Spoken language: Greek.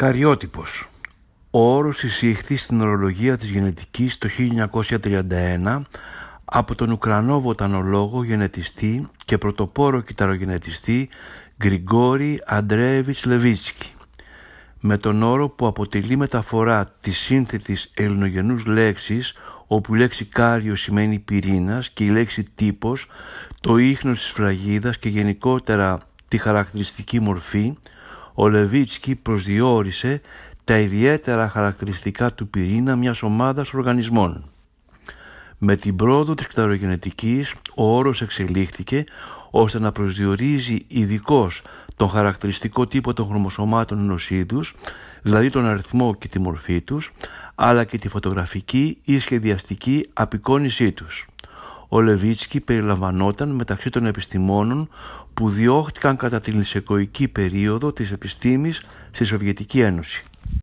Καριότυπος. Ο όρος εισήχθη στην ορολογία της γενετικής το 1931 από τον Ουκρανό βοτανολόγο γενετιστή και πρωτοπόρο κυταρογενετιστή Γκριγκόρη Αντρέεβιτς Λεβίτσκι. Με τον όρο που αποτελεί μεταφορά της σύνθετης ελληνογενούς λέξης όπου η λέξη κάριο σημαίνει πυρήνας και η λέξη τύπος το ίχνος της φραγίδας και γενικότερα τη χαρακτηριστική μορφή ο Λεβίτσκι προσδιορίσε τα ιδιαίτερα χαρακτηριστικά του πυρήνα μιας ομάδας οργανισμών. Με την πρόοδο της κταρογενετικής ο όρος εξελίχθηκε ώστε να προσδιορίζει ειδικώς τον χαρακτηριστικό τύπο των χρωμοσωμάτων ενός είδους, δηλαδή τον αριθμό και τη μορφή τους, αλλά και τη φωτογραφική ή σχεδιαστική απεικόνισή τους. Ο Λεβίτσκι περιλαμβανόταν μεταξύ των επιστημόνων που διώχτηκαν κατά την λυσεκοϊκή περίοδο της επιστήμης στη Σοβιετική Ένωση.